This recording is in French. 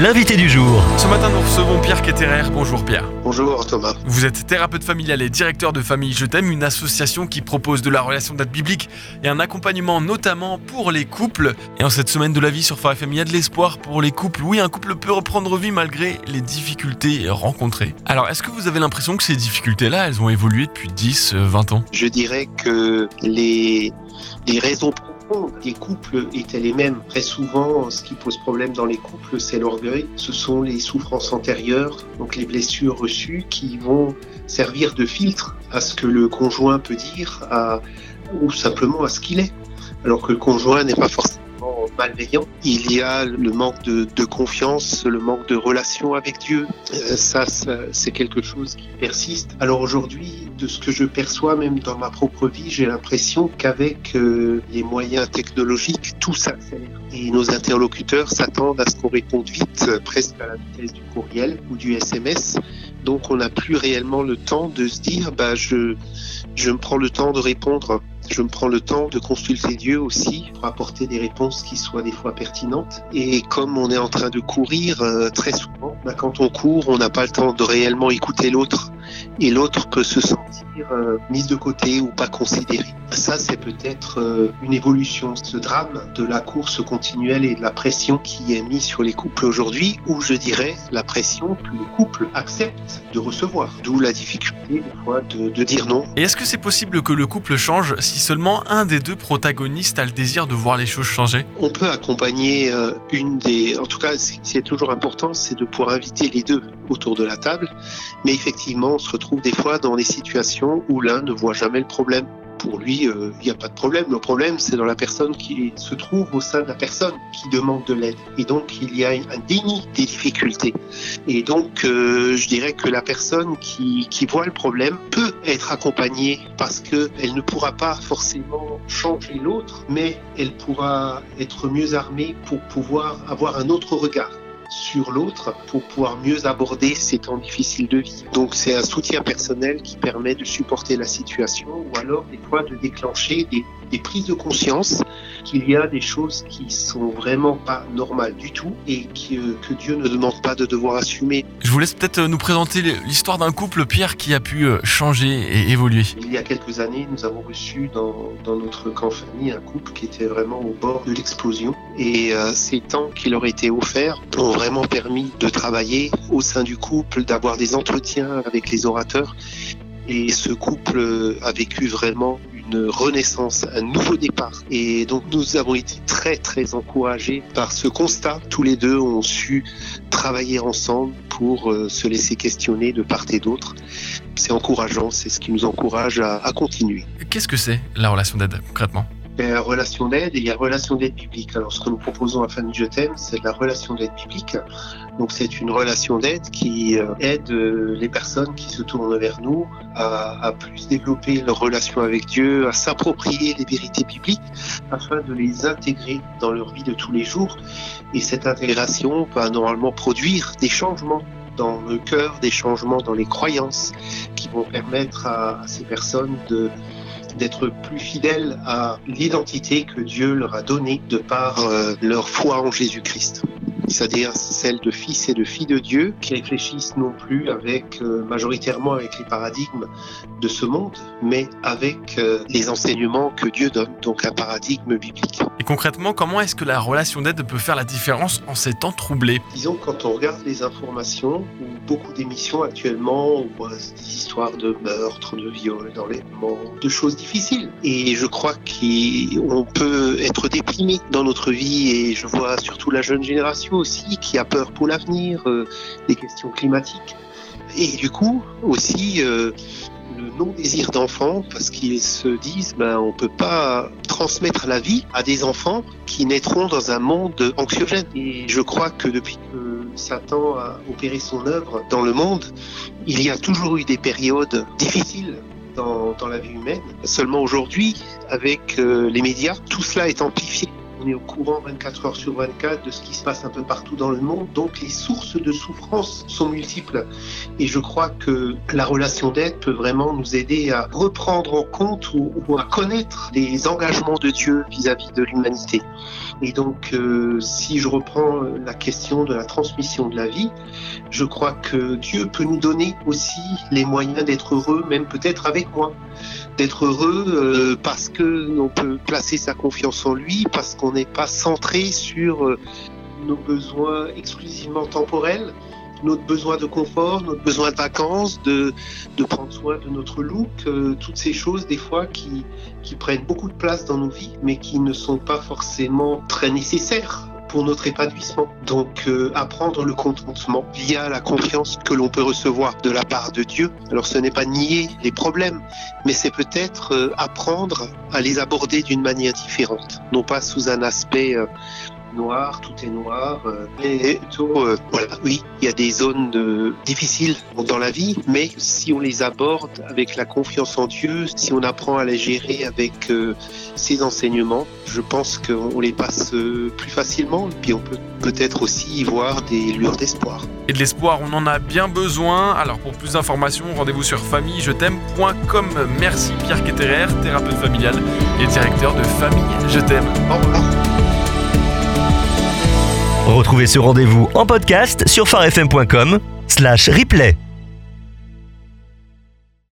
l'invité du jour. Ce matin, nous recevons Pierre Ketterer. Bonjour Pierre. Bonjour Thomas. Vous êtes thérapeute familial et directeur de Famille Je t'aime, une association qui propose de la relation d'aide biblique et un accompagnement notamment pour les couples. Et en cette semaine de la vie sur Phare FM, il y a de l'espoir pour les couples. Oui, un couple peut reprendre vie malgré les difficultés rencontrées. Alors, est-ce que vous avez l'impression que ces difficultés-là, elles ont évolué depuis 10, 20 ans? Je dirais que les, les raisons profondes des couples étaient les mêmes. Très souvent, ce qui pose problème dans les couples, c'est l'orgueil. Ce sont les souffrances antérieures, donc les blessures reçues, qui vont servir de filtre à ce que le conjoint peut dire, ou simplement à ce qu'il est. Alors que le conjoint n'est pas forcément malveillant. Il y a le manque de, confiance, le manque de relation avec Dieu. Euh, ça, ça c'est quelque chose qui persiste. Alors aujourd'hui, de ce que je perçois même dans ma propre vie, j'ai l'impression qu'avec euh, les moyens technologiques, tout s'accélère. Et nos interlocuteurs s'attendent à ce qu'on réponde vite, euh, presque à la vitesse du courriel ou du SMS. Donc on n'a plus réellement le temps de se dire, bah, je, je me prends le temps de répondre je me prends le temps de consulter Dieu aussi pour apporter des réponses qui soient des fois pertinentes. Et comme on est en train de courir euh, très souvent, bah, quand on court, on n'a pas le temps de réellement écouter l'autre et l'autre peut se sentir euh, mise de côté ou pas considéré. Ça, c'est peut-être euh, une évolution, ce drame de la course continuelle et de la pression qui est mise sur les couples aujourd'hui, ou je dirais la pression que le couple accepte de recevoir. D'où la difficulté des fois de, de dire non. Et est-ce que c'est possible que le couple change si seulement un des deux protagonistes a le désir de voir les choses changer? On peut accompagner euh, une des... En tout cas, ce qui est toujours important, c'est de pouvoir inviter les deux autour de la table. Mais effectivement, on se retrouve des fois dans des situations où l'un ne voit jamais le problème pour lui, il euh, n'y a pas de problème. Le problème, c'est dans la personne qui se trouve au sein de la personne qui demande de l'aide. Et donc, il y a un déni des difficultés. Et donc, euh, je dirais que la personne qui voit le problème peut être accompagnée parce qu'elle ne pourra pas forcément changer l'autre, mais elle pourra être mieux armée pour pouvoir avoir un autre regard sur l'autre pour pouvoir mieux aborder ces temps difficiles de vie. Donc c'est un soutien personnel qui permet de supporter la situation ou alors des fois de déclencher des, des prises de conscience qu'il y a des choses qui sont vraiment pas normales du tout et que, que Dieu ne demande pas de devoir assumer. Je vous laisse peut-être nous présenter l'histoire d'un couple, Pierre, qui a pu changer et évoluer. Il y a quelques années, nous avons reçu dans, dans notre camp famille un couple qui était vraiment au bord de l'explosion et euh, ces temps qui leur étaient offerts ont vraiment permis de travailler au sein du couple, d'avoir des entretiens avec les orateurs et ce couple a vécu vraiment une renaissance, un nouveau départ. Et donc nous avons été très très encouragés par ce constat. Tous les deux ont su travailler ensemble pour euh, se laisser questionner de part et d'autre. C'est encourageant, c'est ce qui nous encourage à, à continuer. Qu'est-ce que c'est la relation d'aide concrètement? Il y a relation d'aide et il y a relation d'aide biblique. Alors, ce que nous proposons à Famille Je t'aime, c'est la relation d'aide biblique. Donc, c'est une relation d'aide qui aide les personnes qui se tournent vers nous à, plus développer leur relation avec Dieu, à s'approprier les vérités bibliques afin de les intégrer dans leur vie de tous les jours. Et cette intégration va normalement produire des changements dans le cœur, des changements dans les croyances qui vont permettre à ces personnes de d'être plus fidèles à l'identité que Dieu leur a donnée de par euh, leur foi en Jésus-Christ c'est-à-dire celle de fils et de filles de Dieu qui réfléchissent non plus avec euh, majoritairement avec les paradigmes de ce monde, mais avec euh, les enseignements que Dieu donne, donc un paradigme biblique. Et concrètement, comment est-ce que la relation d'aide peut faire la différence en ces temps troublés? Disons quand on regarde les informations ou beaucoup d'émissions actuellement, on voit des histoires de meurtres, de viols, d'enlèvements, de choses difficiles. Et je crois qu'on peut être déprimé dans notre vie et je vois surtout la jeune génération aussi qui a peur pour l'avenir, euh, des questions climatiques. Et du coup, aussi, euh, le non-désir d'enfant, parce qu'ils se disent, ben, on peut pas transmettre la vie à des enfants qui naîtront dans un monde anxiogène. Et je crois que depuis que Satan a opéré son œuvre dans le monde, il y a toujours eu des périodes difficiles dans, dans la vie humaine. Seulement aujourd'hui, avec euh, les médias, tout cela est amplifié on est au courant 24 heures sur 24 de ce qui se passe un peu partout dans le monde. Donc les sources de souffrance sont multiples. Et je crois que la relation d'aide peut vraiment nous aider à reprendre en compte ou, à connaître les engagements de Dieu vis-à-vis de l'humanité. Et donc, euh, si je reprends la question de la transmission de la vie, je crois que Dieu peut nous donner aussi les moyens d'être heureux, même peut-être avec moi. D'être heureux euh, parce que on peut placer sa confiance en lui, parce qu'on n'est pas centré sur euh, nos besoins exclusivement temporels, notre besoin de confort, notre besoin de vacances, de, prendre soin de notre look, euh, toutes ces choses des fois qui prennent beaucoup de place dans nos vies, mais qui ne sont pas forcément très nécessaires pour notre épanouissement. Donc euh, apprendre le contentement via la confiance que l'on peut recevoir de la part de Dieu. Alors ce n'est pas nier les problèmes, mais c'est peut-être euh, apprendre à les aborder d'une manière différente, non pas sous un aspect noir, tout est noir. et euh, plutôt, euh, voilà, oui, il y a des zones de, difficiles dans la vie, mais si on les aborde avec la confiance en Dieu, si on apprend à les gérer avec euh, ses enseignements, je pense qu'on les passe plus facilement. Puis on peut peut-être aussi y voir des lueurs d'espoir. Et de l'espoir, on en a bien besoin. Alors pour plus d'informations, rendez-vous sur famillejeTaime.com. Merci Pierre Ketterer, thérapeute familial et directeur de Famille Je t'aime. Au revoir. Retrouvez ce rendez-vous en podcast sur farfm.com slash replay.